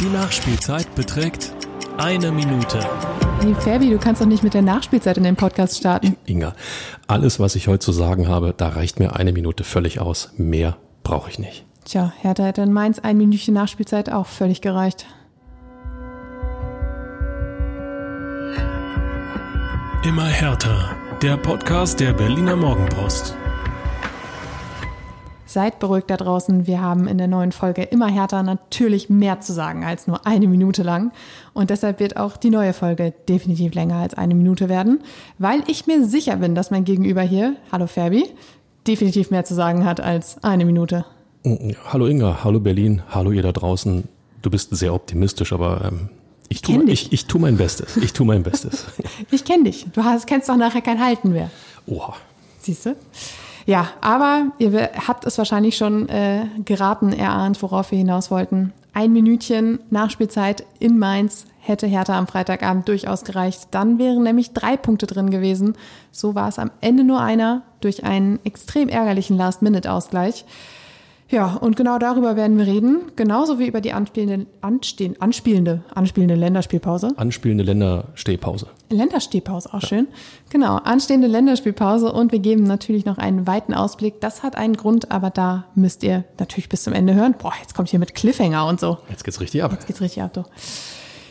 Die Nachspielzeit beträgt eine Minute. Hey Fabi, du kannst doch nicht mit der Nachspielzeit in den Podcast starten. Inga, alles, was ich heute zu sagen habe, da reicht mir eine Minute völlig aus. Mehr brauche ich nicht. Tja, Hertha hätte in Mainz ein Minütchen Nachspielzeit auch völlig gereicht. Immer härter. Der Podcast der Berliner Morgenpost. Seid beruhigt da draußen. Wir haben in der neuen Folge immer härter natürlich mehr zu sagen als nur eine Minute lang. Und deshalb wird auch die neue Folge definitiv länger als eine Minute werden, weil ich mir sicher bin, dass mein Gegenüber hier, hallo Ferbi, definitiv mehr zu sagen hat als eine Minute. Hallo Inga, hallo Berlin, hallo ihr da draußen. Du bist sehr optimistisch, aber ähm, ich tue ich, ich tu mein Bestes. Ich tue mein Bestes. ich kenne dich. Du hast, kennst doch nachher kein Halten mehr. Oha. Siehst du? Ja, aber ihr habt es wahrscheinlich schon äh, geraten, erahnt, worauf wir hinaus wollten. Ein Minütchen Nachspielzeit in Mainz hätte Hertha am Freitagabend durchaus gereicht. Dann wären nämlich drei Punkte drin gewesen. So war es am Ende nur einer durch einen extrem ärgerlichen Last-Minute-Ausgleich. Ja, und genau darüber werden wir reden, genauso wie über die anspielende, anstehen, anspielende, anspielende Länderspielpause. Anspielende Länderstehpause. Länderstehpause, auch ja. schön. Genau, anstehende Länderspielpause und wir geben natürlich noch einen weiten Ausblick. Das hat einen Grund, aber da müsst ihr natürlich bis zum Ende hören. Boah, jetzt kommt hier mit Cliffhanger und so. Jetzt geht's richtig ab. Jetzt geht's richtig ab, doch.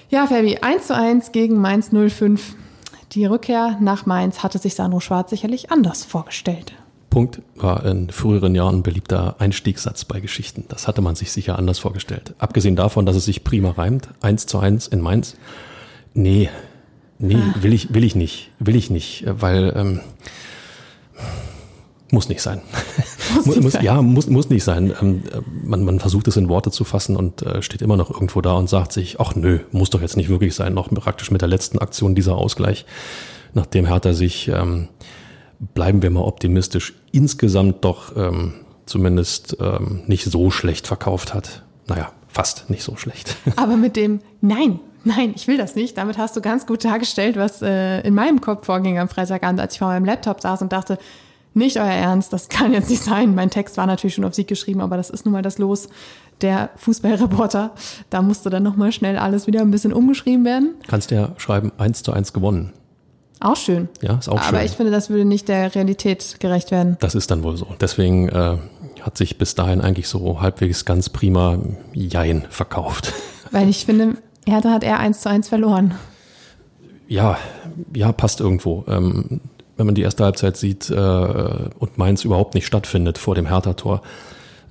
Ja, Fabi, 1 zu 1 gegen Mainz 05. Die Rückkehr nach Mainz hatte sich Sandro Schwarz sicherlich anders vorgestellt. Punkt war in früheren Jahren ein beliebter Einstiegssatz bei Geschichten. Das hatte man sich sicher anders vorgestellt. Abgesehen davon, dass es sich prima reimt, eins zu eins in Mainz. Nee, nee, ah. will ich, will ich nicht, will ich nicht, weil ähm, muss nicht sein. Muss nicht muss, sein. Ja, muss, muss nicht sein. Ähm, man, man versucht es in Worte zu fassen und äh, steht immer noch irgendwo da und sagt sich, ach nö, muss doch jetzt nicht wirklich sein. Noch praktisch mit der letzten Aktion dieser Ausgleich, nachdem Hertha sich ähm, bleiben wir mal optimistisch, insgesamt doch ähm, zumindest ähm, nicht so schlecht verkauft hat. Naja, fast nicht so schlecht. Aber mit dem Nein, nein, ich will das nicht. Damit hast du ganz gut dargestellt, was äh, in meinem Kopf vorging am Freitagabend, als ich vor meinem Laptop saß und dachte, nicht euer Ernst, das kann jetzt nicht sein. Mein Text war natürlich schon auf Sieg geschrieben, aber das ist nun mal das Los der Fußballreporter. Da musste dann nochmal schnell alles wieder ein bisschen umgeschrieben werden. Kannst ja schreiben, eins zu eins gewonnen. Auch schön. Ja, ist auch Aber schön. Aber ich finde, das würde nicht der Realität gerecht werden. Das ist dann wohl so. Deswegen äh, hat sich bis dahin eigentlich so halbwegs ganz prima Jein verkauft. Weil ich finde, Hertha hat eher eins zu eins verloren. Ja, ja, passt irgendwo. Ähm, wenn man die erste Halbzeit sieht äh, und Mainz überhaupt nicht stattfindet vor dem Hertha-Tor,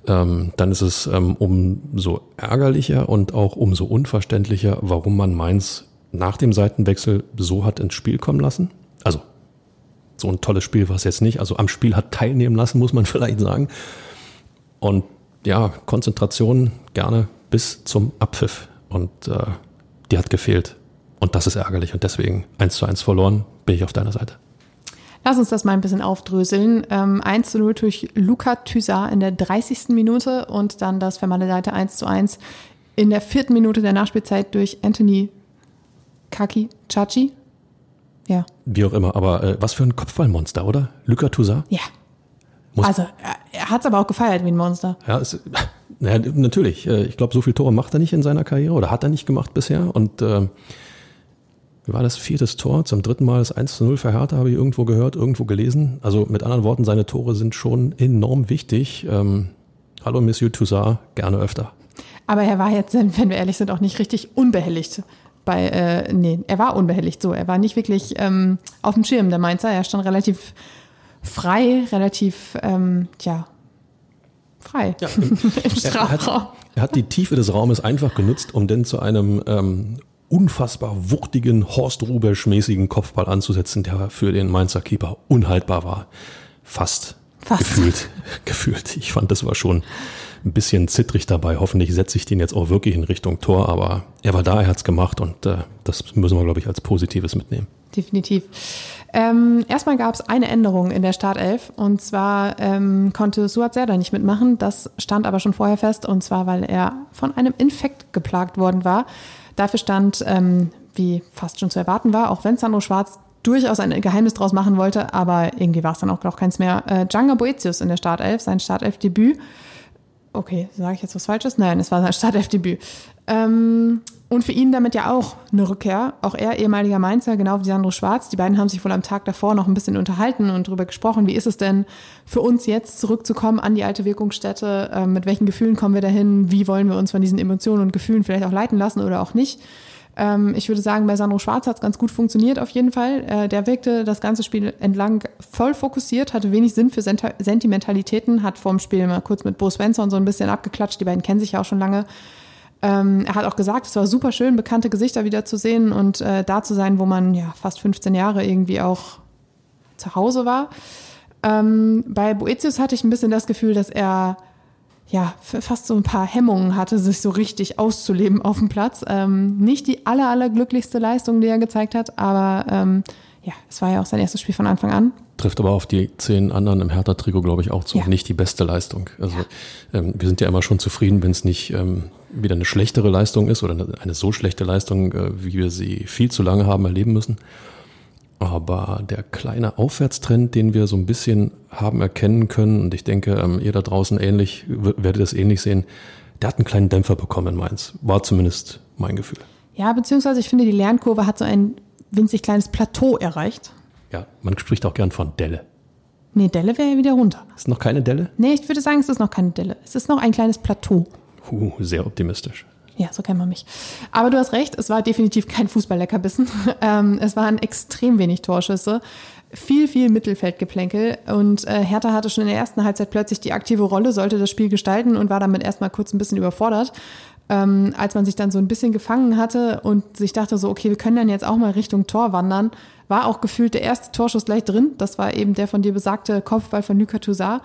ähm, dann ist es ähm, umso ärgerlicher und auch umso unverständlicher, warum man Mainz nach dem Seitenwechsel so hat ins Spiel kommen lassen. Also so ein tolles Spiel war es jetzt nicht. Also am Spiel hat teilnehmen lassen, muss man vielleicht sagen. Und ja, Konzentration gerne bis zum Abpfiff. Und äh, die hat gefehlt. Und das ist ärgerlich. Und deswegen 1 zu 1 verloren, bin ich auf deiner Seite. Lass uns das mal ein bisschen aufdröseln. Ähm, 1 zu 0 durch Luca Thysar in der 30. Minute und dann das vermaledete 1 zu 1 in der vierten Minute der Nachspielzeit durch Anthony Kaki, Chachi? Ja. Wie auch immer, aber äh, was für ein Kopfballmonster, oder? Luca Toussaint? Ja. Muss also, er, er hat es aber auch gefeiert wie ein Monster. Ja, es, naja, natürlich. Äh, ich glaube, so viele Tore macht er nicht in seiner Karriere oder hat er nicht gemacht bisher. Und äh, wie war das viertes Tor? Zum dritten Mal das 1 zu 0 für Hertha, habe ich irgendwo gehört, irgendwo gelesen. Also mit anderen Worten, seine Tore sind schon enorm wichtig. Ähm, hallo, Monsieur Toussaint, gerne öfter. Aber er war jetzt, wenn wir ehrlich sind, auch nicht richtig unbehelligt bei, äh, nee, er war unbehelligt so. Er war nicht wirklich ähm, auf dem Schirm, der Mainzer. Er stand relativ frei, relativ, ähm, ja, frei ja, im, Strafraum. Er hat, er hat die Tiefe des Raumes einfach genutzt, um dann zu einem ähm, unfassbar wuchtigen, Horst Rubesch-mäßigen Kopfball anzusetzen, der für den Mainzer Keeper unhaltbar war. Fast. Fast. Gefühlt. Gefühlt. Ich fand, das war schon ein bisschen zittrig dabei. Hoffentlich setze ich den jetzt auch wirklich in Richtung Tor, aber er war da, er hat es gemacht und äh, das müssen wir, glaube ich, als Positives mitnehmen. Definitiv. Ähm, erstmal gab es eine Änderung in der Startelf und zwar ähm, konnte Suat Serdar nicht mitmachen. Das stand aber schon vorher fest und zwar, weil er von einem Infekt geplagt worden war. Dafür stand, ähm, wie fast schon zu erwarten war, auch wenn Sandro Schwarz durchaus ein Geheimnis draus machen wollte, aber irgendwie war es dann auch, auch keins mehr. Äh, Djanga Boetius in der Startelf, sein Startelf-Debüt okay, sage ich jetzt was Falsches? Nein, es war sein Startelfdebüt. Ähm, und für ihn damit ja auch eine Rückkehr. Auch er ehemaliger Mainzer, genau wie Sandro Schwarz. Die beiden haben sich wohl am Tag davor noch ein bisschen unterhalten und darüber gesprochen, wie ist es denn für uns jetzt zurückzukommen an die alte Wirkungsstätte? Äh, mit welchen Gefühlen kommen wir dahin? Wie wollen wir uns von diesen Emotionen und Gefühlen vielleicht auch leiten lassen oder auch nicht? Ähm, ich würde sagen, bei Sandro Schwarz hat es ganz gut funktioniert auf jeden Fall. Äh, der wirkte das ganze Spiel entlang voll fokussiert, hatte wenig Sinn für Sent Sentimentalitäten, hat vorm Spiel mal kurz mit Bo Svensson so ein bisschen abgeklatscht. Die beiden kennen sich ja auch schon lange. Ähm, er hat auch gesagt, es war super schön, bekannte Gesichter wieder zu sehen und äh, da zu sein, wo man ja fast 15 Jahre irgendwie auch zu Hause war. Ähm, bei Boetius hatte ich ein bisschen das Gefühl, dass er ja, fast so ein paar Hemmungen hatte, sich so richtig auszuleben auf dem Platz. Ähm, nicht die aller, aller glücklichste Leistung, die er gezeigt hat, aber ähm, ja, es war ja auch sein erstes Spiel von Anfang an. Trifft aber auf die zehn anderen im Hertha-Trikot, glaube ich, auch zu. Ja. Nicht die beste Leistung. Also ja. ähm, wir sind ja immer schon zufrieden, wenn es nicht ähm, wieder eine schlechtere Leistung ist oder eine, eine so schlechte Leistung, äh, wie wir sie viel zu lange haben erleben müssen. Aber der kleine Aufwärtstrend, den wir so ein bisschen haben erkennen können, und ich denke, ähm, ihr da draußen ähnlich, werdet es ähnlich sehen, der hat einen kleinen Dämpfer bekommen in Mainz. War zumindest mein Gefühl. Ja, beziehungsweise ich finde, die Lernkurve hat so ein winzig kleines Plateau erreicht. Ja, man spricht auch gern von Delle. Nee, Delle wäre ja wieder runter. Ist noch keine Delle? Nee, ich würde sagen, es ist noch keine Delle. Es ist noch ein kleines Plateau. Uh, sehr optimistisch. Ja, so kennt man mich. Aber du hast recht, es war definitiv kein Fußballleckerbissen. Ähm, es waren extrem wenig Torschüsse, viel, viel Mittelfeldgeplänkel und äh, Hertha hatte schon in der ersten Halbzeit plötzlich die aktive Rolle, sollte das Spiel gestalten und war damit erstmal kurz ein bisschen überfordert. Ähm, als man sich dann so ein bisschen gefangen hatte und sich dachte so, okay, wir können dann jetzt auch mal Richtung Tor wandern, war auch gefühlt der erste Torschuss gleich drin. Das war eben der von dir besagte Kopfball von Luka Toussaint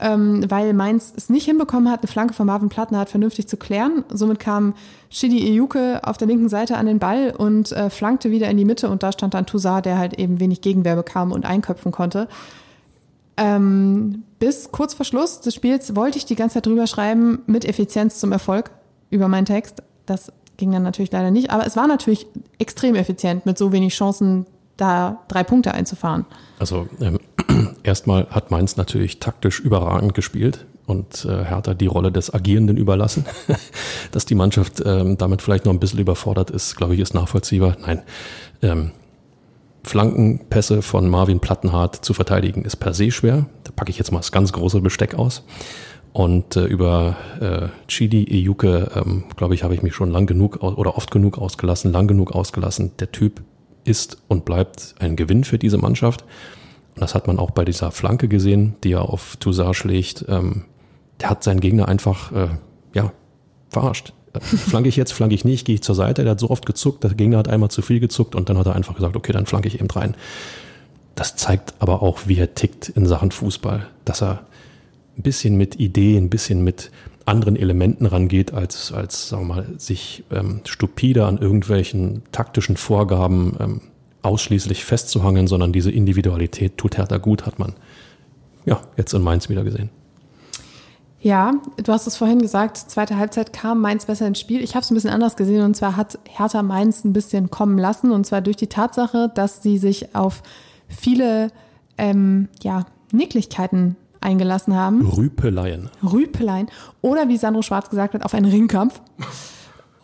ähm, weil Mainz es nicht hinbekommen hat, eine Flanke von Marvin Plattner vernünftig zu klären. Somit kam Shidi Ejuke auf der linken Seite an den Ball und äh, flankte wieder in die Mitte und da stand dann Toussaint, der halt eben wenig Gegenwehr bekam und einköpfen konnte. Ähm, bis kurz vor Schluss des Spiels wollte ich die ganze Zeit drüber schreiben, mit Effizienz zum Erfolg über meinen Text. Das ging dann natürlich leider nicht, aber es war natürlich extrem effizient, mit so wenig Chancen da drei Punkte einzufahren. Also ähm, erstmal hat Mainz natürlich taktisch überragend gespielt und äh, Hertha die Rolle des Agierenden überlassen. Dass die Mannschaft ähm, damit vielleicht noch ein bisschen überfordert ist, glaube ich, ist nachvollziehbar. Nein. Ähm, Flankenpässe von Marvin Plattenhardt zu verteidigen ist per se schwer. Da packe ich jetzt mal das ganz große Besteck aus. Und äh, über äh, Chidi Ejuke, ähm, glaube ich, habe ich mich schon lang genug oder oft genug ausgelassen, lang genug ausgelassen. Der Typ ist und bleibt ein Gewinn für diese Mannschaft. Das hat man auch bei dieser Flanke gesehen, die er auf Toussaint schlägt. Ähm, der hat seinen Gegner einfach, äh, ja, verarscht. Äh, flanke ich jetzt, flanke ich nicht, gehe ich zur Seite. Der hat so oft gezuckt, der Gegner hat einmal zu viel gezuckt und dann hat er einfach gesagt, okay, dann flanke ich eben rein. Das zeigt aber auch, wie er tickt in Sachen Fußball, dass er ein bisschen mit Ideen, ein bisschen mit anderen Elementen rangeht, als, als sagen wir mal, sich ähm, stupide an irgendwelchen taktischen Vorgaben ähm, ausschließlich festzuhangen, sondern diese Individualität tut Hertha gut, hat man ja jetzt in Mainz wieder gesehen. Ja, du hast es vorhin gesagt, zweite Halbzeit kam Mainz besser ins Spiel. Ich habe es ein bisschen anders gesehen und zwar hat Hertha Mainz ein bisschen kommen lassen und zwar durch die Tatsache, dass sie sich auf viele ähm, ja, Nicklichkeiten eingelassen haben. Rüpeleien. Rüpeleien. Oder wie Sandro Schwarz gesagt hat, auf einen Ringkampf.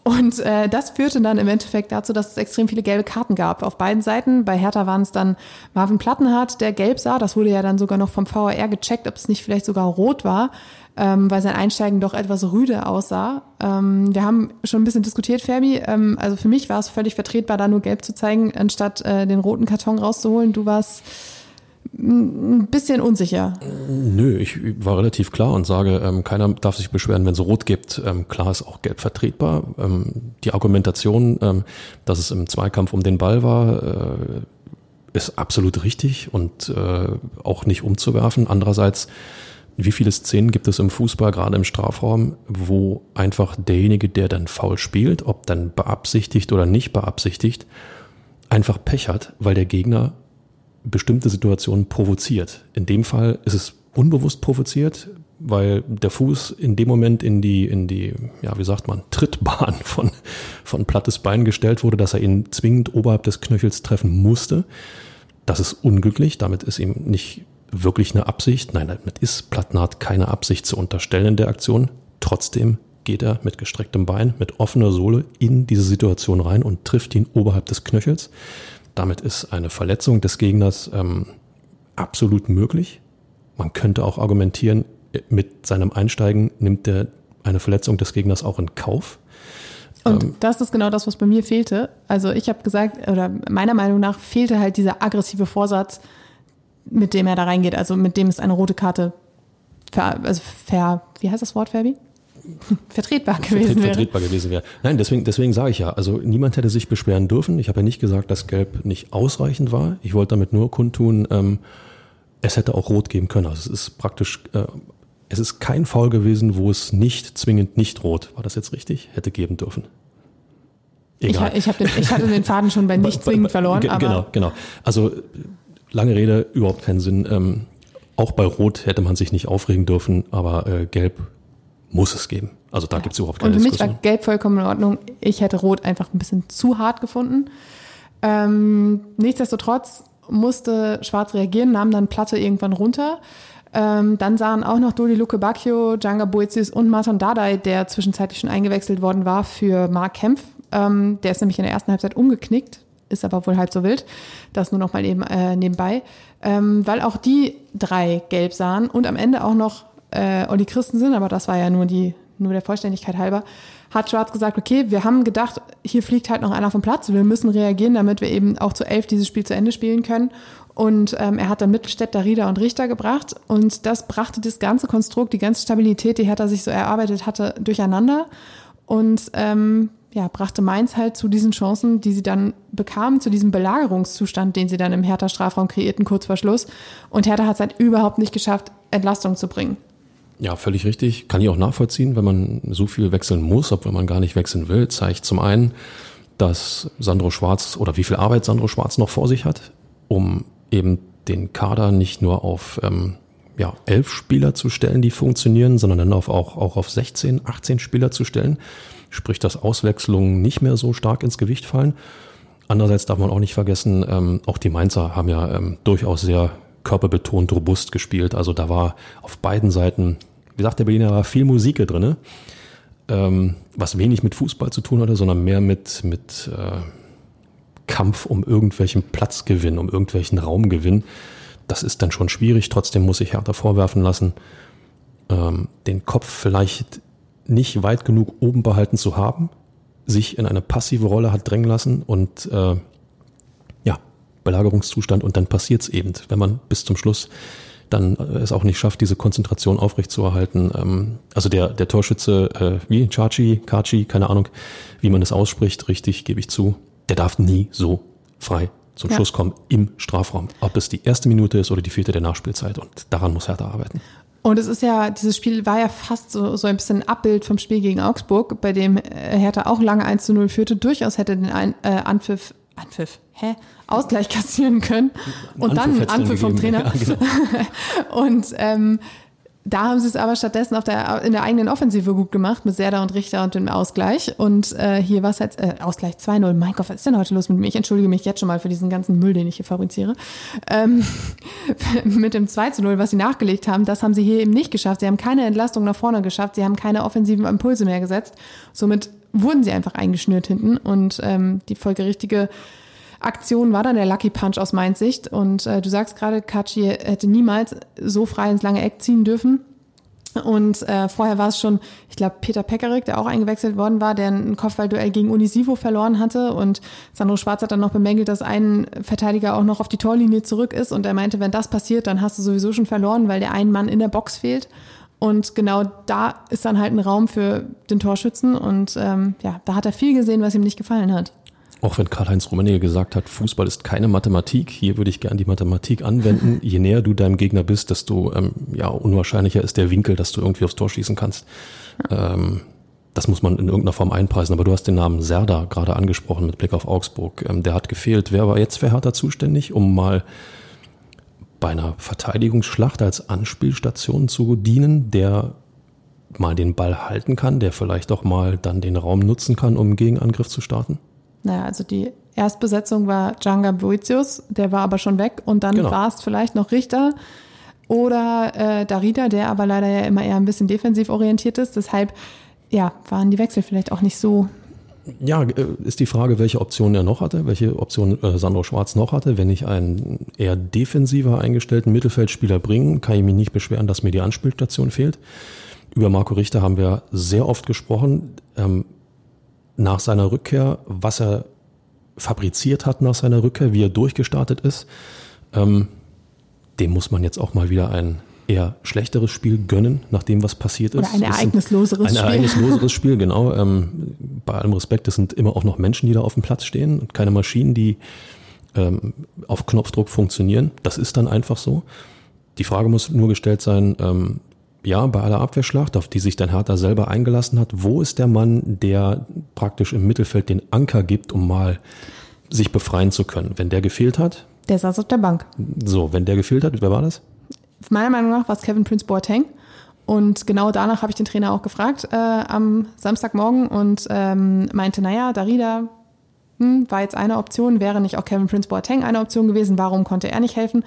Und äh, das führte dann im Endeffekt dazu, dass es extrem viele gelbe Karten gab auf beiden Seiten. Bei Hertha waren es dann Marvin Plattenhardt, der gelb sah. Das wurde ja dann sogar noch vom VAR gecheckt, ob es nicht vielleicht sogar rot war, ähm, weil sein Einsteigen doch etwas rüde aussah. Ähm, wir haben schon ein bisschen diskutiert, Fabi. Ähm, also für mich war es völlig vertretbar, da nur gelb zu zeigen, anstatt äh, den roten Karton rauszuholen. Du warst ein bisschen unsicher. Nö, ich war relativ klar und sage, ähm, keiner darf sich beschweren, wenn es rot gibt. Ähm, klar ist auch gelb vertretbar. Ähm, die Argumentation, ähm, dass es im Zweikampf um den Ball war, äh, ist absolut richtig und äh, auch nicht umzuwerfen. Andererseits, wie viele Szenen gibt es im Fußball, gerade im Strafraum, wo einfach derjenige, der dann faul spielt, ob dann beabsichtigt oder nicht beabsichtigt, einfach Pech hat, weil der Gegner bestimmte Situationen provoziert. In dem Fall ist es unbewusst provoziert, weil der Fuß in dem Moment in die, in die, ja, wie sagt man, Trittbahn von, von plattes Bein gestellt wurde, dass er ihn zwingend oberhalb des Knöchels treffen musste. Das ist unglücklich. Damit ist ihm nicht wirklich eine Absicht. Nein, damit ist Plattnart keine Absicht zu unterstellen in der Aktion. Trotzdem geht er mit gestrecktem Bein, mit offener Sohle in diese Situation rein und trifft ihn oberhalb des Knöchels. Damit ist eine Verletzung des Gegners ähm, absolut möglich. Man könnte auch argumentieren, mit seinem Einsteigen nimmt er eine Verletzung des Gegners auch in Kauf. Und ähm, das ist genau das, was bei mir fehlte. Also ich habe gesagt, oder meiner Meinung nach fehlte halt dieser aggressive Vorsatz, mit dem er da reingeht, also mit dem es eine rote Karte ver, also ver, wie heißt das Wort, Fabi? Vertretbar gewesen wäre. Vertretbar gewesen wäre. Nein, deswegen, deswegen sage ich ja, also niemand hätte sich beschweren dürfen. Ich habe ja nicht gesagt, dass Gelb nicht ausreichend war. Ich wollte damit nur kundtun, ähm, es hätte auch Rot geben können. Also es ist praktisch, äh, es ist kein Foul gewesen, wo es nicht zwingend nicht rot, war das jetzt richtig, hätte geben dürfen. Egal. Ich, ich, hab den, ich hatte den Faden schon bei nicht zwingend verloren. Genau, genau. Also lange Rede, überhaupt keinen Sinn. Ähm, auch bei Rot hätte man sich nicht aufregen dürfen, aber äh, Gelb muss es geben. Also da ja. gibt es überhaupt keine Und für mich war Gelb vollkommen in Ordnung. Ich hätte Rot einfach ein bisschen zu hart gefunden. Ähm, nichtsdestotrotz musste Schwarz reagieren, nahm dann Platte irgendwann runter. Ähm, dann sahen auch noch Dodi Luke Bacchio, Djanga Boetius und Martin Dardai, der zwischenzeitlich schon eingewechselt worden war für Mark Kempf. Ähm, der ist nämlich in der ersten Halbzeit umgeknickt ist aber wohl halb so wild. Das nur noch mal eben äh, nebenbei. Ähm, weil auch die drei gelb sahen und am Ende auch noch äh, Olli Christensen, aber das war ja nur die, nur der Vollständigkeit halber, hat Schwarz gesagt, okay, wir haben gedacht, hier fliegt halt noch einer vom Platz, wir müssen reagieren, damit wir eben auch zu elf dieses Spiel zu Ende spielen können. Und ähm, er hat dann Mittelstädter, Rieder und Richter gebracht und das brachte das ganze Konstrukt, die ganze Stabilität, die Hertha sich so erarbeitet hatte, durcheinander. Und ähm, ja, brachte Mainz halt zu diesen Chancen, die sie dann bekamen, zu diesem Belagerungszustand, den sie dann im Hertha-Strafraum kreierten, kurz vor Schluss. Und Hertha hat es halt überhaupt nicht geschafft, Entlastung zu bringen. Ja, völlig richtig. Kann ich auch nachvollziehen, wenn man so viel wechseln muss, obwohl man gar nicht wechseln will, zeigt zum einen, dass Sandro Schwarz oder wie viel Arbeit Sandro Schwarz noch vor sich hat, um eben den Kader nicht nur auf ähm, ja, elf Spieler zu stellen, die funktionieren, sondern dann auf, auch, auch auf 16, 18 Spieler zu stellen sprich dass Auswechslungen nicht mehr so stark ins Gewicht fallen. Andererseits darf man auch nicht vergessen, ähm, auch die Mainzer haben ja ähm, durchaus sehr körperbetont robust gespielt. Also da war auf beiden Seiten, wie gesagt, der Berliner war viel Musik drin, ähm, was wenig mit Fußball zu tun hatte, sondern mehr mit, mit äh, Kampf um irgendwelchen Platzgewinn, um irgendwelchen Raumgewinn. Das ist dann schon schwierig. Trotzdem muss ich Hertha vorwerfen lassen, ähm, den Kopf vielleicht nicht weit genug oben behalten zu haben, sich in eine passive Rolle hat drängen lassen und äh, Belagerungszustand und dann passiert's eben, wenn man bis zum Schluss dann äh, es auch nicht schafft, diese Konzentration aufrechtzuerhalten. Ähm, also der, der Torschütze, äh, wie Chachi, Kachi, keine Ahnung, wie man es ausspricht, richtig, gebe ich zu, der darf nie so frei zum ja. Schluss kommen im Strafraum. Ob es die erste Minute ist oder die vierte der Nachspielzeit. Und daran muss Hertha arbeiten. Und es ist ja, dieses Spiel war ja fast so, so ein bisschen ein Abbild vom Spiel gegen Augsburg, bei dem äh, Hertha auch lange 1 zu 0 führte, durchaus hätte den ein, äh, Anpfiff, Anpfiff, hä? Ausgleich kassieren können. Und Anpfiff dann Anpfiff vom Trainer. Ja, genau. und ähm, da haben sie es aber stattdessen auf der, in der eigenen Offensive gut gemacht mit Serda und Richter und dem Ausgleich. Und äh, hier war es halt äh, Ausgleich 2-0. Mein Gott, was ist denn heute los mit mir? Ich entschuldige mich jetzt schon mal für diesen ganzen Müll, den ich hier fabriziere. Ähm, mit dem 2-0, was sie nachgelegt haben, das haben sie hier eben nicht geschafft. Sie haben keine Entlastung nach vorne geschafft. Sie haben keine offensiven Impulse mehr gesetzt. Somit wurden sie einfach eingeschnürt hinten. Und ähm, die folgerichtige Aktion war dann der Lucky Punch aus Mainz Sicht. Und äh, du sagst gerade, Kachi hätte niemals so frei ins lange Eck ziehen dürfen. Und äh, vorher war es schon, ich glaube, Peter Pekarik, der auch eingewechselt worden war, der ein Kopfballduell gegen Unisivo verloren hatte. Und Sandro Schwarz hat dann noch bemängelt, dass ein Verteidiger auch noch auf die Torlinie zurück ist. Und er meinte, wenn das passiert, dann hast du sowieso schon verloren, weil der ein Mann in der Box fehlt. Und genau da ist dann halt ein Raum für den Torschützen. Und ähm, ja, da hat er viel gesehen, was ihm nicht gefallen hat. Auch wenn Karl-Heinz Rummenigge gesagt hat, Fußball ist keine Mathematik, hier würde ich gern die Mathematik anwenden. Je näher du deinem Gegner bist, desto ähm, ja, unwahrscheinlicher ist der Winkel, dass du irgendwie aufs Tor schießen kannst. Ähm, das muss man in irgendeiner Form einpreisen. Aber du hast den Namen Serda gerade angesprochen mit Blick auf Augsburg. Ähm, der hat gefehlt. Wer war jetzt für Hertha zuständig, um mal bei einer Verteidigungsschlacht als Anspielstation zu dienen, der mal den Ball halten kann, der vielleicht auch mal dann den Raum nutzen kann, um einen Gegenangriff zu starten? Naja, also die Erstbesetzung war Djanga Boetius, der war aber schon weg und dann genau. war es vielleicht noch Richter oder äh, Darida, der aber leider ja immer eher ein bisschen defensiv orientiert ist. Deshalb, ja, waren die Wechsel vielleicht auch nicht so ja, äh, ist die Frage, welche Option er noch hatte, welche Option äh, Sandro Schwarz noch hatte. Wenn ich einen eher defensiver eingestellten Mittelfeldspieler bringe, kann ich mich nicht beschweren, dass mir die Anspielstation fehlt. Über Marco Richter haben wir sehr oft gesprochen. Ähm, nach seiner Rückkehr, was er fabriziert hat nach seiner Rückkehr, wie er durchgestartet ist, ähm, dem muss man jetzt auch mal wieder ein eher schlechteres Spiel gönnen, nach dem, was passiert ist. Oder ein ereignisloseres Spiel. Ein ereignisloseres Spiel, genau. Ähm, bei allem Respekt, es sind immer auch noch Menschen, die da auf dem Platz stehen und keine Maschinen, die ähm, auf Knopfdruck funktionieren. Das ist dann einfach so. Die Frage muss nur gestellt sein, ähm, ja, bei aller Abwehrschlacht, auf die sich dann Hertha selber eingelassen hat, wo ist der Mann, der praktisch im Mittelfeld den Anker gibt, um mal sich befreien zu können? Wenn der gefehlt hat? Der saß auf der Bank. So, wenn der gefehlt hat, wer war das? Meiner Meinung nach war es Kevin Prince Boateng. Und genau danach habe ich den Trainer auch gefragt äh, am Samstagmorgen und ähm, meinte, naja, Darida hm, war jetzt eine Option, wäre nicht auch Kevin Prince Boateng eine Option gewesen, warum konnte er nicht helfen?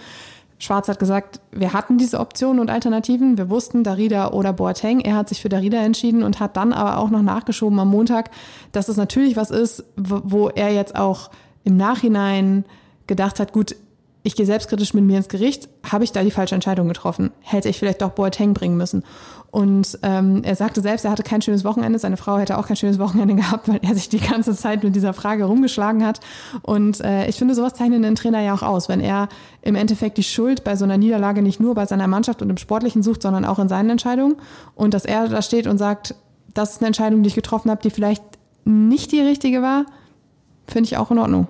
Schwarz hat gesagt, wir hatten diese Optionen und Alternativen, wir wussten Darida oder Boateng. Er hat sich für Darida entschieden und hat dann aber auch noch nachgeschoben am Montag, dass es natürlich was ist, wo er jetzt auch im Nachhinein gedacht hat, gut, ich gehe selbstkritisch mit mir ins Gericht, habe ich da die falsche Entscheidung getroffen? Hätte ich vielleicht doch Boateng bringen müssen? Und ähm, er sagte selbst, er hatte kein schönes Wochenende, seine Frau hätte auch kein schönes Wochenende gehabt, weil er sich die ganze Zeit mit dieser Frage rumgeschlagen hat. Und äh, ich finde, sowas zeichnet einen Trainer ja auch aus, wenn er im Endeffekt die Schuld bei so einer Niederlage nicht nur bei seiner Mannschaft und im Sportlichen sucht, sondern auch in seinen Entscheidungen. Und dass er da steht und sagt, das ist eine Entscheidung, die ich getroffen habe, die vielleicht nicht die richtige war, finde ich auch in Ordnung.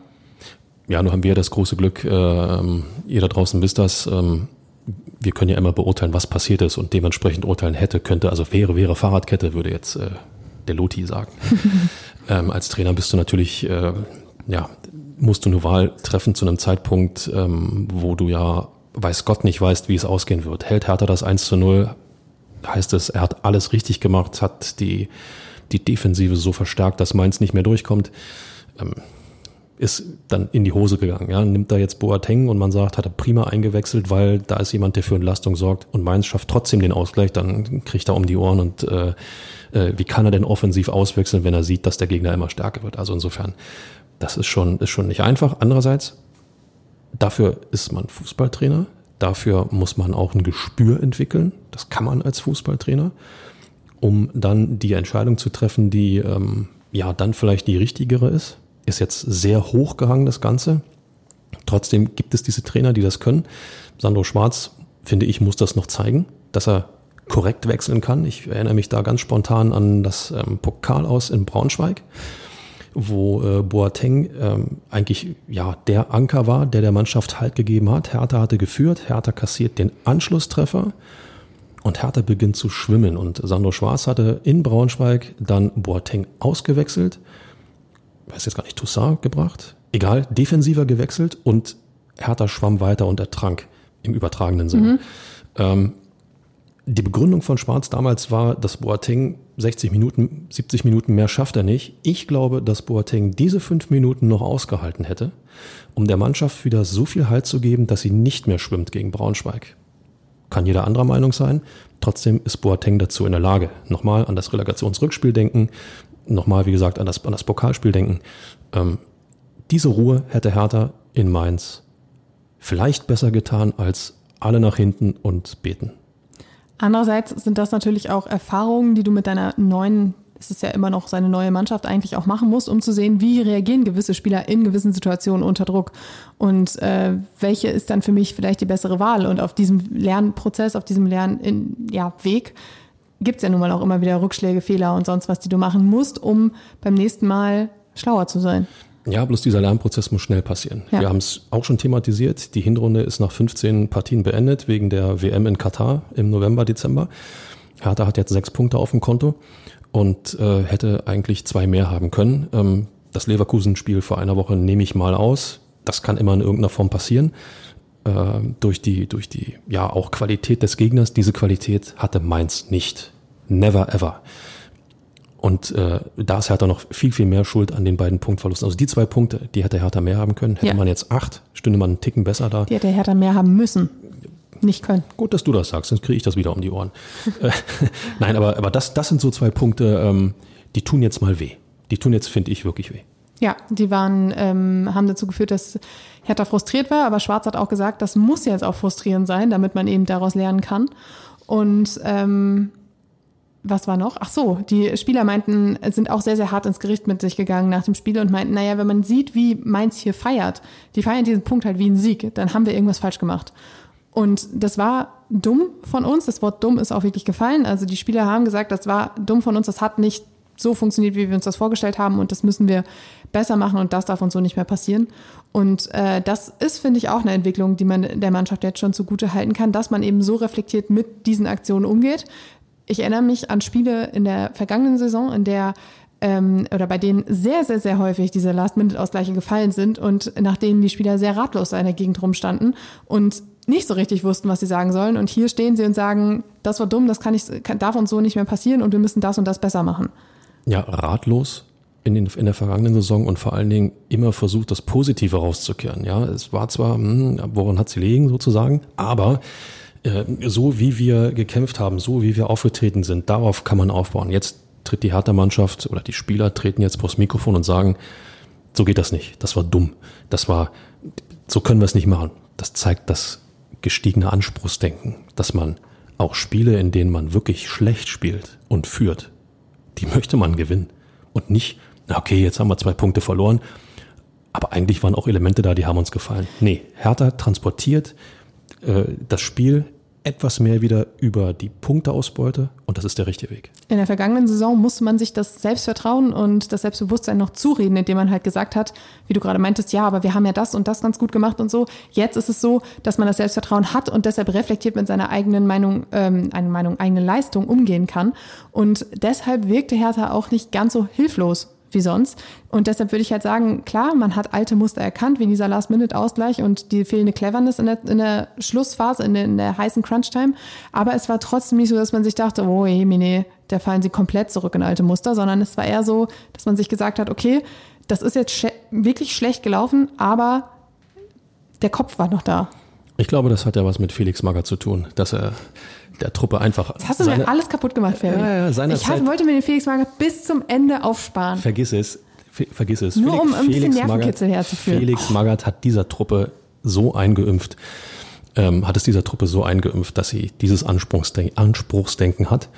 Ja, nur haben wir das große Glück, äh, ihr da draußen wisst das, ähm, wir können ja immer beurteilen, was passiert ist und dementsprechend urteilen hätte, könnte, also wäre, wäre Fahrradkette, würde jetzt äh, der Loti sagen. ähm, als Trainer bist du natürlich, äh, ja, musst du eine Wahl treffen zu einem Zeitpunkt, ähm, wo du ja weiß Gott nicht weißt, wie es ausgehen wird. Hält Hertha das 1 zu 0, heißt es, er hat alles richtig gemacht, hat die, die Defensive so verstärkt, dass Mainz nicht mehr durchkommt. Ähm, ist dann in die Hose gegangen. Ja, nimmt da jetzt Boateng und man sagt, hat er prima eingewechselt, weil da ist jemand, der für Entlastung sorgt und Mainz schafft trotzdem den Ausgleich, dann kriegt er um die Ohren und äh, äh, wie kann er denn offensiv auswechseln, wenn er sieht, dass der Gegner immer stärker wird? Also insofern, das ist schon, ist schon nicht einfach. Andererseits, dafür ist man Fußballtrainer, dafür muss man auch ein Gespür entwickeln. Das kann man als Fußballtrainer, um dann die Entscheidung zu treffen, die ähm, ja dann vielleicht die richtigere ist ist jetzt sehr hochgehangen, das Ganze. Trotzdem gibt es diese Trainer, die das können. Sandro Schwarz, finde ich, muss das noch zeigen, dass er korrekt wechseln kann. Ich erinnere mich da ganz spontan an das ähm, Pokal aus in Braunschweig, wo äh, Boateng ähm, eigentlich ja der Anker war, der der Mannschaft Halt gegeben hat. Hertha hatte geführt, Hertha kassiert den Anschlusstreffer und Hertha beginnt zu schwimmen. Und Sandro Schwarz hatte in Braunschweig dann Boateng ausgewechselt weiß jetzt gar nicht, Toussaint gebracht. Egal, defensiver gewechselt und Hertha schwamm weiter und ertrank im übertragenen Sinne. Mhm. Ähm, die Begründung von Schwarz damals war, dass Boateng 60 Minuten, 70 Minuten mehr schafft er nicht. Ich glaube, dass Boateng diese fünf Minuten noch ausgehalten hätte, um der Mannschaft wieder so viel Halt zu geben, dass sie nicht mehr schwimmt gegen Braunschweig. Kann jeder anderer Meinung sein. Trotzdem ist Boateng dazu in der Lage. Nochmal an das Relegationsrückspiel denken nochmal, wie gesagt, an das, an das Pokalspiel denken. Ähm, diese Ruhe hätte Hertha in Mainz vielleicht besser getan als alle nach hinten und beten. Andererseits sind das natürlich auch Erfahrungen, die du mit deiner neuen, es ist ja immer noch seine neue Mannschaft eigentlich auch machen musst, um zu sehen, wie reagieren gewisse Spieler in gewissen Situationen unter Druck und äh, welche ist dann für mich vielleicht die bessere Wahl. Und auf diesem Lernprozess, auf diesem Lernweg ja, gibt es ja nun mal auch immer wieder Rückschläge, Fehler und sonst was, die du machen musst, um beim nächsten Mal schlauer zu sein. Ja, bloß dieser Lernprozess muss schnell passieren. Ja. Wir haben es auch schon thematisiert. Die Hinrunde ist nach 15 Partien beendet wegen der WM in Katar im November, Dezember. Hertha hat jetzt sechs Punkte auf dem Konto und äh, hätte eigentlich zwei mehr haben können. Ähm, das Leverkusen-Spiel vor einer Woche nehme ich mal aus. Das kann immer in irgendeiner Form passieren. Äh, durch die, durch die, ja, auch Qualität des Gegners. Diese Qualität hatte Mainz nicht. Never ever. Und äh, da ist Hertha noch viel, viel mehr Schuld an den beiden Punktverlusten. Also die zwei Punkte, die hätte Hertha mehr haben können. Hätte ja. man jetzt acht, stünde man einen Ticken besser da. Die hätte Hertha mehr haben müssen. nicht können. Gut, dass du das sagst, sonst kriege ich das wieder um die Ohren. Nein, aber, aber das, das sind so zwei Punkte, ähm, die tun jetzt mal weh. Die tun jetzt, finde ich, wirklich weh. Ja, die waren, ähm, haben dazu geführt, dass Hertha frustriert war, aber Schwarz hat auch gesagt, das muss jetzt auch frustrierend sein, damit man eben daraus lernen kann. Und ähm, was war noch? Ach so, die Spieler meinten, sind auch sehr, sehr hart ins Gericht mit sich gegangen nach dem Spiel und meinten, naja, wenn man sieht, wie Mainz hier feiert, die feiern diesen Punkt halt wie einen Sieg, dann haben wir irgendwas falsch gemacht. Und das war dumm von uns. Das Wort dumm ist auch wirklich gefallen. Also die Spieler haben gesagt, das war dumm von uns. Das hat nicht so funktioniert, wie wir uns das vorgestellt haben. Und das müssen wir besser machen. Und das darf uns so nicht mehr passieren. Und äh, das ist, finde ich, auch eine Entwicklung, die man der Mannschaft jetzt schon zugute halten kann, dass man eben so reflektiert mit diesen Aktionen umgeht. Ich erinnere mich an Spiele in der vergangenen Saison, in der ähm, oder bei denen sehr, sehr, sehr häufig diese Last-Minute-Ausgleiche gefallen sind und nach denen die Spieler sehr ratlos in der Gegend rumstanden und nicht so richtig wussten, was sie sagen sollen. Und hier stehen sie und sagen, das war dumm, das kann nicht, kann, darf uns so nicht mehr passieren und wir müssen das und das besser machen. Ja, ratlos in, den, in der vergangenen Saison und vor allen Dingen immer versucht, das Positive rauszukehren. Ja, es war zwar, hm, woran hat sie liegen sozusagen, aber äh, so wie wir gekämpft haben, so wie wir aufgetreten sind, darauf kann man aufbauen. Jetzt tritt die Hertha-Mannschaft oder die Spieler treten jetzt vors Mikrofon und sagen, so geht das nicht, das war dumm, das war, so können wir es nicht machen. Das zeigt das gestiegene Anspruchsdenken, dass man auch Spiele, in denen man wirklich schlecht spielt und führt, die möchte man gewinnen und nicht, okay, jetzt haben wir zwei Punkte verloren, aber eigentlich waren auch Elemente da, die haben uns gefallen. Nee, Hertha transportiert äh, das Spiel etwas mehr wieder über die Punkteausbeute und das ist der richtige Weg. In der vergangenen Saison musste man sich das Selbstvertrauen und das Selbstbewusstsein noch zureden, indem man halt gesagt hat, wie du gerade meintest, ja, aber wir haben ja das und das ganz gut gemacht und so. Jetzt ist es so, dass man das Selbstvertrauen hat und deshalb reflektiert mit seiner eigenen Meinung, ähm, eine Meinung, eigene Leistung umgehen kann. Und deshalb wirkte Hertha auch nicht ganz so hilflos wie sonst. Und deshalb würde ich halt sagen, klar, man hat alte Muster erkannt, wie dieser Last-Minute-Ausgleich und die fehlende Cleverness in der, in der Schlussphase, in der, in der heißen Crunch-Time. Aber es war trotzdem nicht so, dass man sich dachte, oh, Mine, da fallen sie komplett zurück in alte Muster, sondern es war eher so, dass man sich gesagt hat, okay, das ist jetzt sch wirklich schlecht gelaufen, aber der Kopf war noch da. Ich glaube, das hat ja was mit Felix Magath zu tun, dass er der Truppe einfach. Jetzt hast du seine, mir alles kaputt gemacht, Ferdi. Ja, ja, ich hab, wollte mir den Felix Magath bis zum Ende aufsparen. Vergiss es. Vergiss es. Nur Felix, um ein bisschen Nervenkitzel herzuführen. Felix Magath hat dieser Truppe so eingeimpft, ähm, hat es dieser Truppe so eingeimpft, dass sie dieses Anspruchsdenken, Anspruchsdenken hat.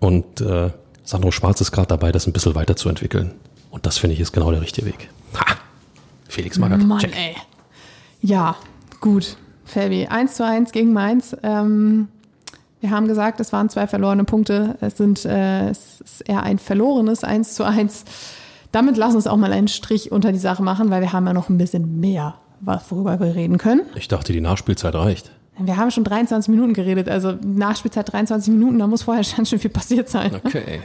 Und äh, Sandro Schwarz ist gerade dabei, das ein bisschen weiterzuentwickeln. Und das finde ich ist genau der richtige Weg. Ha! Felix Magath. Mann, Check. ey. Ja, gut. Fabi, 1 zu 1 gegen Mainz. Ähm, wir haben gesagt, es waren zwei verlorene Punkte. Es, sind, äh, es ist eher ein verlorenes 1 zu 1. Damit lassen wir uns auch mal einen Strich unter die Sache machen, weil wir haben ja noch ein bisschen mehr, worüber wir reden können. Ich dachte, die Nachspielzeit reicht. Wir haben schon 23 Minuten geredet, also Nachspielzeit 23 Minuten, da muss vorher schon viel passiert sein. Okay.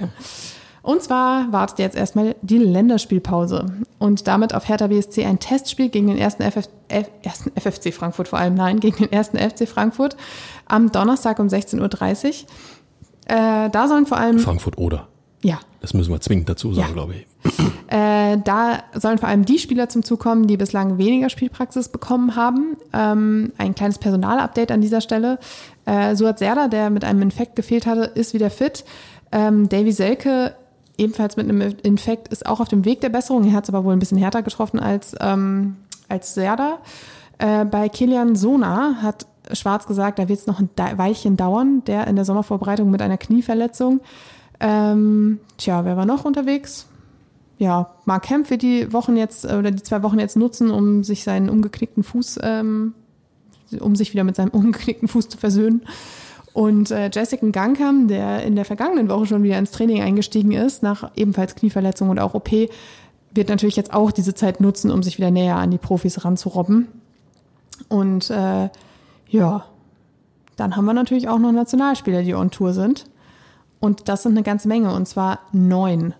Und zwar wartet jetzt erstmal die Länderspielpause und damit auf Hertha BSC ein Testspiel gegen den ersten, FF, F, ersten FFC Frankfurt, vor allem nein, gegen den ersten FC Frankfurt am Donnerstag um 16.30 Uhr. Äh, da sollen vor allem. Frankfurt oder. Ja. Das müssen wir zwingend dazu sagen, ja. glaube ich. Äh, da sollen vor allem die Spieler zum Zug kommen, die bislang weniger Spielpraxis bekommen haben. Ähm, ein kleines Personalupdate an dieser Stelle. Äh, Suat Serda, der mit einem Infekt gefehlt hatte, ist wieder fit. Ähm, Davy Selke ebenfalls mit einem Infekt, ist auch auf dem Weg der Besserung. Er hat es aber wohl ein bisschen härter getroffen als, ähm, als Serda. Äh, bei Kilian Sona hat Schwarz gesagt, da wird es noch ein Weilchen dauern, der in der Sommervorbereitung mit einer Knieverletzung. Ähm, tja, wer war noch unterwegs? Ja, Mark Kemp wird die Wochen jetzt oder die zwei Wochen jetzt nutzen, um sich seinen umgeknickten Fuß, ähm, um sich wieder mit seinem umgeknickten Fuß zu versöhnen. Und äh, Jessica Gangkam, der in der vergangenen Woche schon wieder ins Training eingestiegen ist, nach ebenfalls Knieverletzung und auch OP, wird natürlich jetzt auch diese Zeit nutzen, um sich wieder näher an die Profis ranzurobben. Und äh, ja, dann haben wir natürlich auch noch Nationalspieler, die on Tour sind. Und das sind eine ganze Menge, und zwar neun.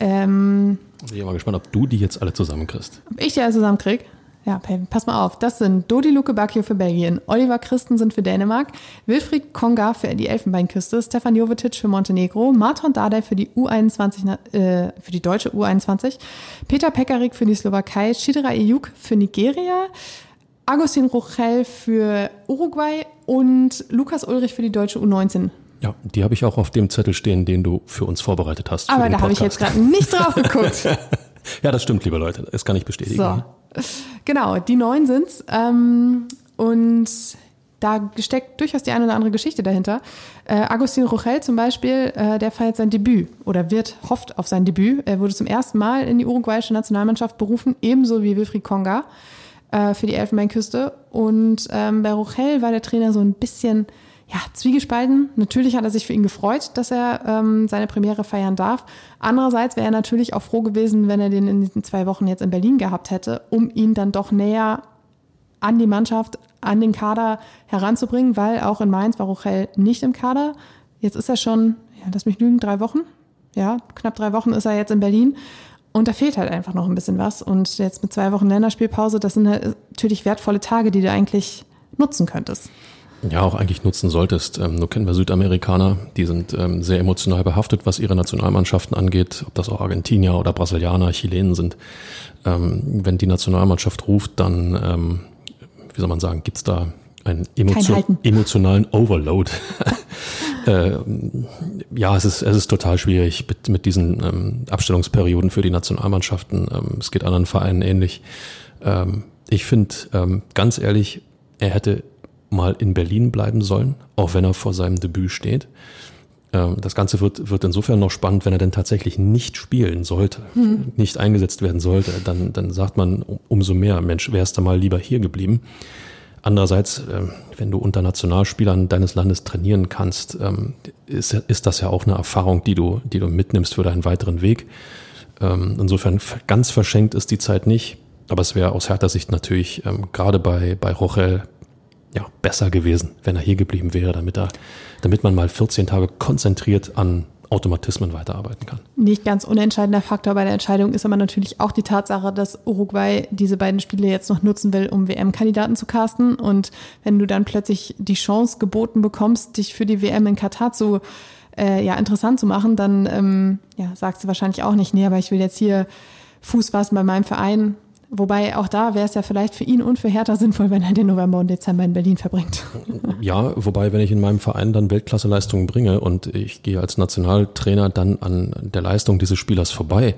Ähm, ich bin mal gespannt, ob du die jetzt alle zusammenkriegst. Ob ich die alle zusammenkriege? Ja, pass mal auf. Das sind Dodi Luke Bacchio für Belgien, Oliver Christensen für Dänemark, Wilfried Konga für die Elfenbeinküste, Stefan Jovetic für Montenegro, Marton Dardai für die U21, äh, für die deutsche U21, Peter Pekarik für die Slowakei, Shidra Ejuk für Nigeria, Agustin Rochel für Uruguay und Lukas Ulrich für die deutsche U19. Ja, die habe ich auch auf dem Zettel stehen, den du für uns vorbereitet hast. Aber da habe ich jetzt gerade nicht drauf geguckt. ja, das stimmt, liebe Leute. Das kann ich bestätigen. So. Genau, die neun sind's. Ähm, und da steckt durchaus die eine oder andere Geschichte dahinter. Äh, Agustin Rochel zum Beispiel, äh, der feiert sein Debüt oder wird, hofft auf sein Debüt. Er wurde zum ersten Mal in die uruguayische Nationalmannschaft berufen, ebenso wie Wilfried Konga äh, für die Elfenbeinküste. Und ähm, bei Rochel war der Trainer so ein bisschen ja, zwiegespalten. Natürlich hat er sich für ihn gefreut, dass er ähm, seine Premiere feiern darf. Andererseits wäre er natürlich auch froh gewesen, wenn er den in diesen zwei Wochen jetzt in Berlin gehabt hätte, um ihn dann doch näher an die Mannschaft, an den Kader heranzubringen, weil auch in Mainz war Rochel nicht im Kader. Jetzt ist er schon, ja, lass mich lügen, drei Wochen. Ja, knapp drei Wochen ist er jetzt in Berlin. Und da fehlt halt einfach noch ein bisschen was. Und jetzt mit zwei Wochen Länderspielpause, das sind halt natürlich wertvolle Tage, die du eigentlich nutzen könntest. Ja, auch eigentlich nutzen solltest. Ähm, nur kennen wir Südamerikaner, die sind ähm, sehr emotional behaftet, was ihre Nationalmannschaften angeht, ob das auch Argentinier oder Brasilianer, Chilenen sind. Ähm, wenn die Nationalmannschaft ruft, dann ähm, wie soll man sagen, gibt es da einen emotion emotionalen Overload. äh, ja, es ist, es ist total schwierig mit, mit diesen ähm, Abstellungsperioden für die Nationalmannschaften. Ähm, es geht anderen Vereinen ähnlich. Ähm, ich finde, ähm, ganz ehrlich, er hätte mal in Berlin bleiben sollen, auch wenn er vor seinem Debüt steht. Ähm, das Ganze wird, wird insofern noch spannend, wenn er denn tatsächlich nicht spielen sollte, hm. nicht eingesetzt werden sollte, dann, dann sagt man umso mehr, Mensch, wärst du mal lieber hier geblieben. Andererseits, ähm, wenn du unter Nationalspielern deines Landes trainieren kannst, ähm, ist, ist das ja auch eine Erfahrung, die du, die du mitnimmst für deinen weiteren Weg. Insofern ganz verschenkt ist die Zeit nicht. Aber es wäre aus härter Sicht natürlich gerade bei, bei Rochel ja, besser gewesen, wenn er hier geblieben wäre, damit er, damit man mal 14 Tage konzentriert an Automatismen weiterarbeiten kann. Nicht ganz unentscheidender Faktor bei der Entscheidung ist aber natürlich auch die Tatsache, dass Uruguay diese beiden Spiele jetzt noch nutzen will, um WM-Kandidaten zu casten. Und wenn du dann plötzlich die Chance geboten bekommst, dich für die WM in Katar zu äh, ja, interessant zu machen, dann ähm, ja, sagst du wahrscheinlich auch nicht, nee, aber ich will jetzt hier Fuß fassen bei meinem Verein Wobei auch da wäre es ja vielleicht für ihn und für Hertha sinnvoll, wenn er den November und Dezember in Berlin verbringt. Ja, wobei, wenn ich in meinem Verein dann Weltklasseleistungen bringe und ich gehe als Nationaltrainer dann an der Leistung dieses Spielers vorbei,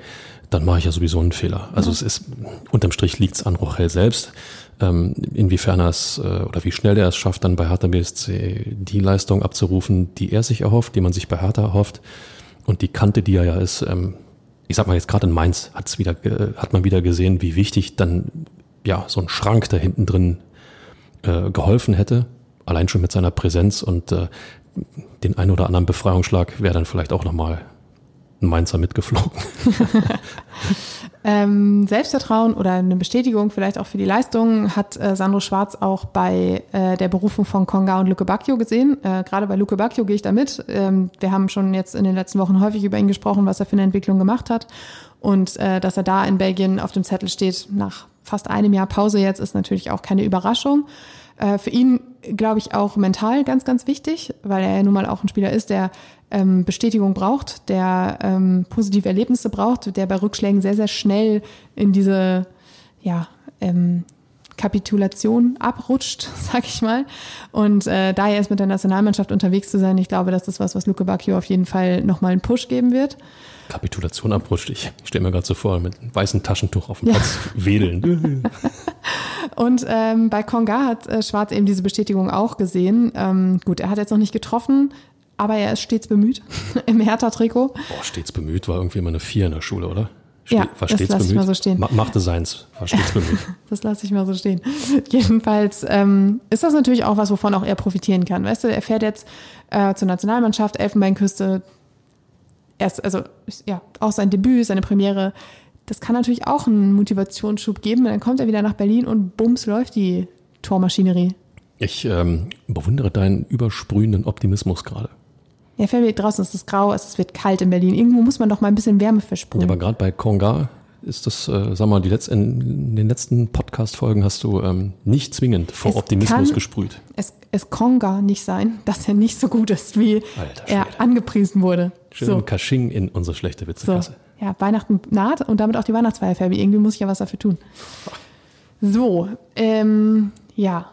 dann mache ich ja sowieso einen Fehler. Also ja. es ist, unterm Strich liegt es an Rochel selbst. Ähm, inwiefern er es äh, oder wie schnell er es schafft, dann bei Hertha BSC die Leistung abzurufen, die er sich erhofft, die man sich bei Hertha erhofft. Und die Kante, die er ja ist, ähm, ich sag mal jetzt gerade in Mainz hat's wieder, hat man wieder gesehen, wie wichtig dann ja so ein Schrank da hinten drin äh, geholfen hätte. Allein schon mit seiner Präsenz und äh, den ein oder anderen Befreiungsschlag wäre dann vielleicht auch nochmal ein Mainzer mitgeflogen. ähm, Selbstvertrauen oder eine Bestätigung vielleicht auch für die Leistung hat äh, Sandro Schwarz auch bei äh, der Berufung von Konga und Luke Bacchio gesehen. Äh, Gerade bei Luke Bacchio gehe ich da mit. Ähm, wir haben schon jetzt in den letzten Wochen häufig über ihn gesprochen, was er für eine Entwicklung gemacht hat. Und äh, dass er da in Belgien auf dem Zettel steht nach fast einem Jahr Pause jetzt, ist natürlich auch keine Überraschung. Äh, für ihn, glaube ich, auch mental ganz, ganz wichtig, weil er ja nun mal auch ein Spieler ist, der ähm, Bestätigung braucht, der ähm, positive Erlebnisse braucht, der bei Rückschlägen sehr, sehr schnell in diese ja, ähm, Kapitulation abrutscht, sag ich mal. Und äh, daher ist mit der Nationalmannschaft unterwegs zu sein, ich glaube, das ist was, was Luke Bacchio auf jeden Fall nochmal einen Push geben wird. Kapitulation abrutscht. Ich stelle mir gerade so vor, mit einem weißen Taschentuch auf dem ja. Platz wedeln. Und ähm, bei Konga hat äh, Schwarz eben diese Bestätigung auch gesehen. Ähm, gut, er hat jetzt noch nicht getroffen, aber er ist stets bemüht im Hertha-Trikot. Boah, stets bemüht war irgendwie immer eine Vier in der Schule, oder? Ste ja, war das lasse ich mal so stehen. Ma machte seins, war stets bemüht. das lasse ich mal so stehen. Jedenfalls ähm, ist das natürlich auch was, wovon auch er profitieren kann. Weißt du, er fährt jetzt äh, zur Nationalmannschaft, Elfenbeinküste, erst, also ja, auch sein Debüt, seine Premiere. Das kann natürlich auch einen Motivationsschub geben. Dann kommt er wieder nach Berlin und bums läuft die Tormaschinerie. Ich ähm, bewundere deinen übersprühenden Optimismus gerade. Ja, fällt draußen ist es grau, es wird kalt in Berlin. Irgendwo muss man doch mal ein bisschen Wärme versprühen. Ja, aber gerade bei Konga ist das, äh, sag mal, die letzten, in den letzten Podcast-Folgen hast du ähm, nicht zwingend vor es Optimismus kann, gesprüht. Es, es kann gar nicht sein, dass er nicht so gut ist, wie er angepriesen wurde. Schön so. Kasching in unsere schlechte Witzekasse. So. Ja, Weihnachten naht und damit auch die Weihnachtsfeier, Fabi. Irgendwie muss ich ja was dafür tun. So, ähm, ja.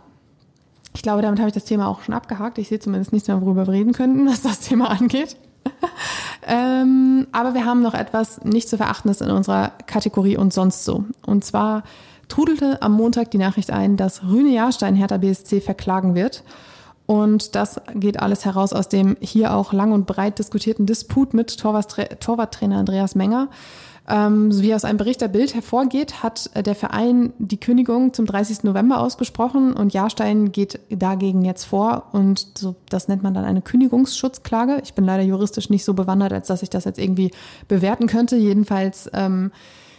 Ich glaube, damit habe ich das Thema auch schon abgehakt. Ich sehe zumindest nichts mehr, worüber wir reden könnten, was das Thema angeht. Ähm, aber wir haben noch etwas nicht zu verachtendes in unserer Kategorie und sonst so. Und zwar trudelte am Montag die Nachricht ein, dass Rüne Jahrstein Hertha BSC verklagen wird. Und das geht alles heraus aus dem hier auch lang und breit diskutierten Disput mit Torwarttrainer Andreas Menger. Ähm, wie aus einem Bericht der Bild hervorgeht, hat der Verein die Kündigung zum 30. November ausgesprochen und Jahrstein geht dagegen jetzt vor und so, das nennt man dann eine Kündigungsschutzklage. Ich bin leider juristisch nicht so bewandert, als dass ich das jetzt irgendwie bewerten könnte. Jedenfalls ähm,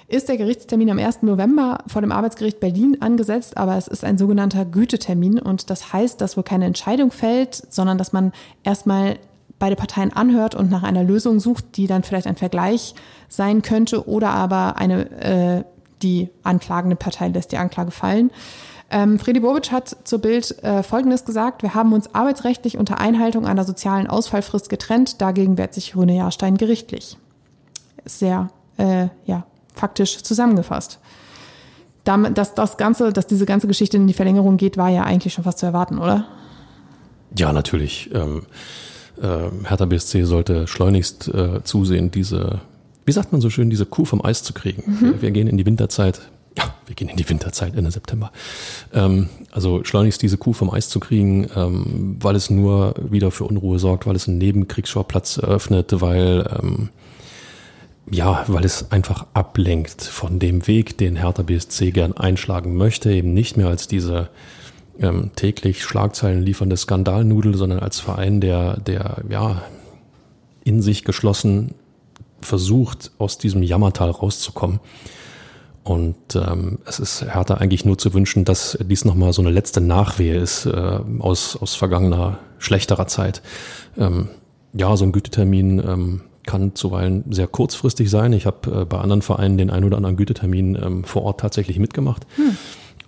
ist der Gerichtstermin am 1. November vor dem Arbeitsgericht Berlin angesetzt, aber es ist ein sogenannter Gütetermin und das heißt, dass wohl keine Entscheidung fällt, sondern dass man erstmal beide Parteien anhört und nach einer Lösung sucht, die dann vielleicht ein Vergleich sein könnte oder aber eine, äh, die anklagende Partei lässt die Anklage fallen. Ähm, Fredi Bobic hat zur Bild äh, Folgendes gesagt. Wir haben uns arbeitsrechtlich unter Einhaltung einer sozialen Ausfallfrist getrennt. Dagegen wehrt sich Rüne Jahrstein gerichtlich. Sehr, äh, ja, faktisch zusammengefasst. Dass das Ganze, dass diese ganze Geschichte in die Verlängerung geht, war ja eigentlich schon fast zu erwarten, oder? Ja, natürlich. Ähm, äh, Hertha BSC sollte schleunigst äh, zusehen, diese, wie sagt man so schön, diese Kuh vom Eis zu kriegen. Mhm. Wir, wir, gehen in die Winterzeit. Ja, wir gehen in die Winterzeit Ende September. Ähm, also schleunigst diese Kuh vom Eis zu kriegen, ähm, weil es nur wieder für Unruhe sorgt, weil es einen Nebenkriegsschauplatz eröffnet, weil ähm, ja, weil es einfach ablenkt von dem Weg, den Hertha BSC gern einschlagen möchte, eben nicht mehr als diese ähm, täglich Schlagzeilen liefernde Skandalnudel, sondern als Verein, der, der ja in sich geschlossen versucht, aus diesem Jammertal rauszukommen. Und ähm, es ist Hertha eigentlich nur zu wünschen, dass dies nochmal so eine letzte Nachwehe ist äh, aus, aus vergangener, schlechterer Zeit. Ähm, ja, so ein Gütetermin ähm, kann zuweilen sehr kurzfristig sein. Ich habe äh, bei anderen Vereinen den ein oder anderen Gütetermin ähm, vor Ort tatsächlich mitgemacht. Hm.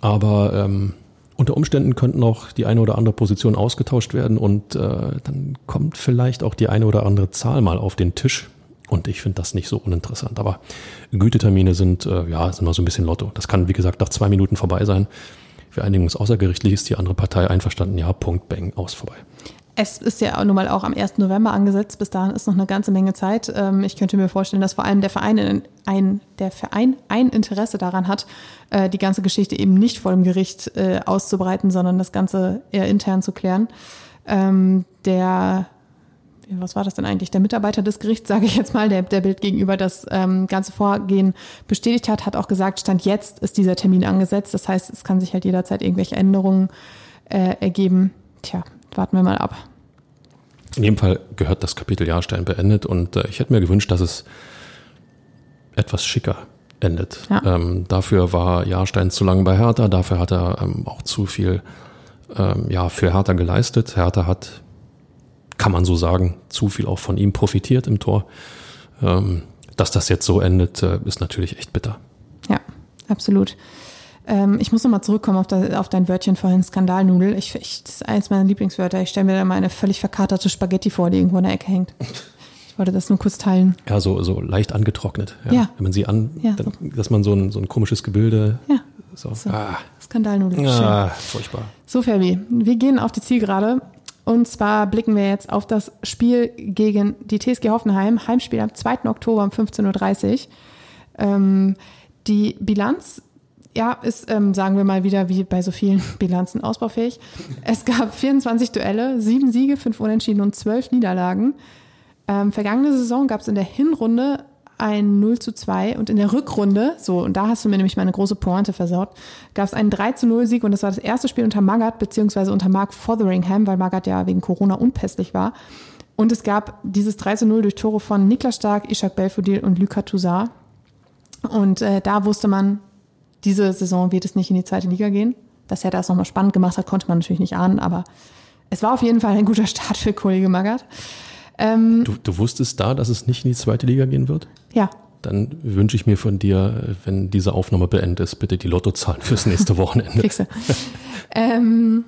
Aber ähm, unter Umständen könnten auch die eine oder andere Position ausgetauscht werden und äh, dann kommt vielleicht auch die eine oder andere Zahl mal auf den Tisch. Und ich finde das nicht so uninteressant. Aber Gütetermine sind, äh, ja, sind mal so ein bisschen Lotto. Das kann, wie gesagt, nach zwei Minuten vorbei sein. Wir einigen uns außergerichtlich, ist die andere Partei einverstanden, ja, Punkt, Bang, aus, vorbei. Es ist ja nun mal auch am 1. November angesetzt. Bis dahin ist noch eine ganze Menge Zeit. Ähm, ich könnte mir vorstellen, dass vor allem der Verein ein, der Verein ein Interesse daran hat, äh, die ganze Geschichte eben nicht vor dem Gericht äh, auszubreiten, sondern das Ganze eher intern zu klären. Ähm, der was war das denn eigentlich? Der Mitarbeiter des Gerichts, sage ich jetzt mal, der, der Bild gegenüber das ähm, ganze Vorgehen bestätigt hat, hat auch gesagt, Stand jetzt ist dieser Termin angesetzt. Das heißt, es kann sich halt jederzeit irgendwelche Änderungen äh, ergeben. Tja, warten wir mal ab. In jedem Fall gehört das Kapitel Jahrstein beendet und äh, ich hätte mir gewünscht, dass es etwas schicker endet. Ja. Ähm, dafür war Jahrstein zu lange bei Hertha, dafür hat er ähm, auch zu viel ähm, ja, für Hertha geleistet. Hertha hat, kann man so sagen, zu viel auch von ihm profitiert im Tor. Ähm, dass das jetzt so endet, äh, ist natürlich echt bitter. Ja, absolut. Ähm, ich muss nochmal zurückkommen auf, da, auf, dein Wörtchen vorhin, Skandalnudel. Ich, ich, das ist eins meiner Lieblingswörter. Ich stelle mir da mal eine völlig verkaterte Spaghetti vor, die irgendwo in der Ecke hängt. Ich wollte das nur kurz teilen. Ja, so, so leicht angetrocknet. Ja. ja. Wenn man sie an, ja, dann, so. dass man so ein, so ein komisches Gebilde. Ja. So. so. Ah. Skandalnudel. Ah, furchtbar. So, Fabi, wir gehen auf die Zielgerade. Und zwar blicken wir jetzt auf das Spiel gegen die TSG Hoffenheim. Heimspiel am 2. Oktober um 15.30 Uhr. Ähm, die Bilanz ja, ist, ähm, sagen wir mal wieder, wie bei so vielen Bilanzen ausbaufähig. Es gab 24 Duelle, sieben Siege, fünf Unentschieden und zwölf Niederlagen. Ähm, vergangene Saison gab es in der Hinrunde ein 0 zu 2 und in der Rückrunde, so, und da hast du mir nämlich meine große Pointe versaut, gab es einen 3 zu 0 Sieg und das war das erste Spiel unter Magath, beziehungsweise unter Mark Fotheringham, weil Magath ja wegen Corona unpässlich war. Und es gab dieses 3 zu 0 durch Tore von Niklas Stark, Ishak Belfodil und Luka Toussaint. Und äh, da wusste man, diese Saison wird es nicht in die zweite Liga gehen. Dass er das nochmal spannend gemacht hat, konnte man natürlich nicht ahnen, aber es war auf jeden Fall ein guter Start für Kollege Magath. Ähm, du, du wusstest da, dass es nicht in die zweite Liga gehen wird? Ja. Dann wünsche ich mir von dir, wenn diese Aufnahme beendet ist, bitte die Lottozahlen fürs nächste Wochenende. Kriegst du. ähm,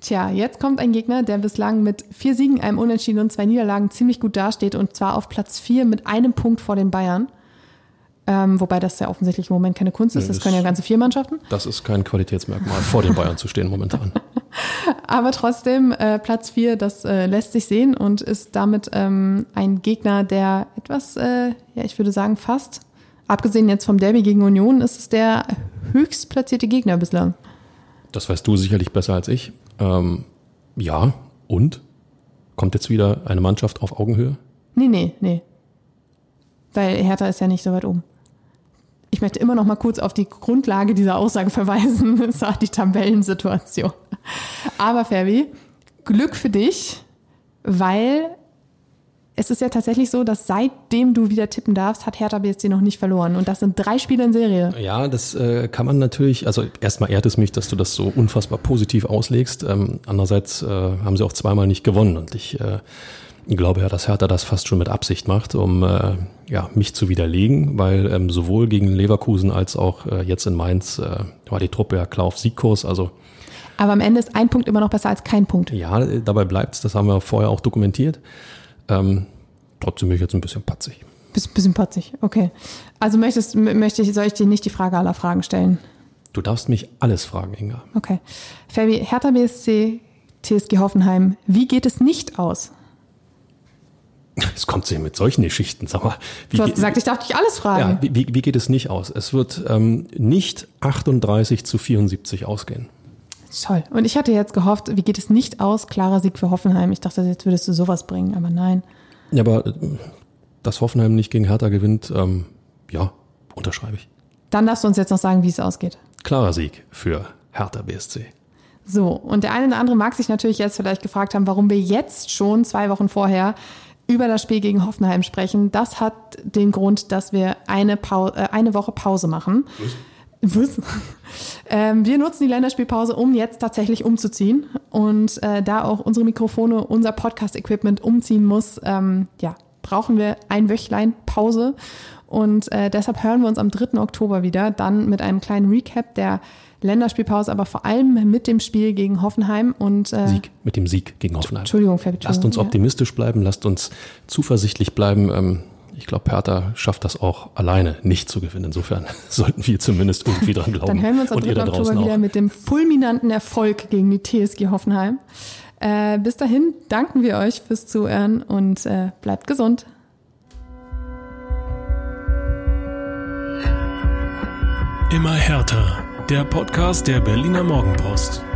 tja, jetzt kommt ein Gegner, der bislang mit vier Siegen, einem Unentschieden und zwei Niederlagen ziemlich gut dasteht und zwar auf Platz vier mit einem Punkt vor den Bayern. Ähm, wobei das ja offensichtlich im Moment keine Kunst ist. Nee, das das- können ja ganze vier Mannschaften. Das ist kein Qualitätsmerkmal, vor den Bayern zu stehen momentan. Aber trotzdem, äh, Platz vier, das äh, lässt sich sehen und ist damit ähm, ein Gegner, der etwas, äh, ja, ich würde sagen, fast, abgesehen jetzt vom Derby gegen Union, ist es der höchst platzierte Gegner bislang. Das weißt du sicherlich besser als ich. Ähm, ja, und? Kommt jetzt wieder eine Mannschaft auf Augenhöhe? Nee, nee, nee. Weil Hertha ist ja nicht so weit oben. Ich möchte immer noch mal kurz auf die Grundlage dieser Aussage verweisen. Das war die Tabellensituation. Aber Ferbi, Glück für dich, weil es ist ja tatsächlich so, dass seitdem du wieder tippen darfst, hat Hertha BSC noch nicht verloren. Und das sind drei Spiele in Serie. Ja, das äh, kann man natürlich, also erstmal ehrt es mich, dass du das so unfassbar positiv auslegst. Ähm, andererseits äh, haben sie auch zweimal nicht gewonnen und ich äh, glaube ja, dass Hertha das fast schon mit Absicht macht, um äh, ja, mich zu widerlegen, weil ähm, sowohl gegen Leverkusen als auch äh, jetzt in Mainz äh, war die Truppe ja klar auf Siegkurs. Also Aber am Ende ist ein Punkt immer noch besser als kein Punkt. ja, dabei bleibt's, das haben wir vorher auch dokumentiert. Ähm, trotzdem bin ich jetzt ein bisschen patzig. Bisschen, bisschen patzig, okay. Also möchtest, möchte ich, soll ich dir nicht die Frage aller Fragen stellen? Du darfst mich alles fragen, Inga. Okay. Fabi, Hertha BSC, TSG Hoffenheim, wie geht es nicht aus? Es kommt sie mit solchen Geschichten, sag mal. Wie Du hast ge- gesagt, ich darf dich alles fragen. Ja, wie, wie wie geht es nicht aus? Es wird ähm, nicht 38 zu 74 ausgehen. Toll. Und ich hatte jetzt gehofft, wie geht es nicht aus? Klarer Sieg für Hoffenheim. Ich dachte, jetzt würdest du sowas bringen, aber nein. Ja, aber äh, dass Hoffenheim nicht gegen Hertha gewinnt, ähm, ja, unterschreibe ich. Dann darfst du uns jetzt noch sagen, wie es ausgeht. Klarer Sieg für Hertha BSC. So, und der eine oder andere mag sich natürlich jetzt vielleicht gefragt haben, warum wir jetzt schon zwei Wochen vorher über das Spiel gegen Hoffenheim sprechen. Das hat den Grund, dass wir eine, Pau äh, eine Woche Pause machen. Was? ähm, wir nutzen die Länderspielpause, um jetzt tatsächlich umzuziehen. Und äh, da auch unsere Mikrofone, unser Podcast-Equipment umziehen muss, ähm, ja, brauchen wir ein Wöchlein Pause. Und äh, deshalb hören wir uns am 3. Oktober wieder, dann mit einem kleinen Recap der Länderspielpause, aber vor allem mit dem Spiel gegen Hoffenheim. Und äh, Sieg, mit dem Sieg gegen Hoffenheim. Entschuldigung, Fabi, Lasst uns optimistisch bleiben, lasst uns zuversichtlich bleiben. Ähm, ich glaube, Hertha schafft das auch alleine nicht zu gewinnen. Insofern sollten wir zumindest irgendwie dran glauben. Dann hören wir uns am Und ihr 3. da draußen Oktober wieder mit dem fulminanten Erfolg gegen die TSG Hoffenheim. Äh, bis dahin danken wir euch fürs Zuhören und äh, bleibt gesund. Immer härter. Der Podcast der Berliner Morgenpost.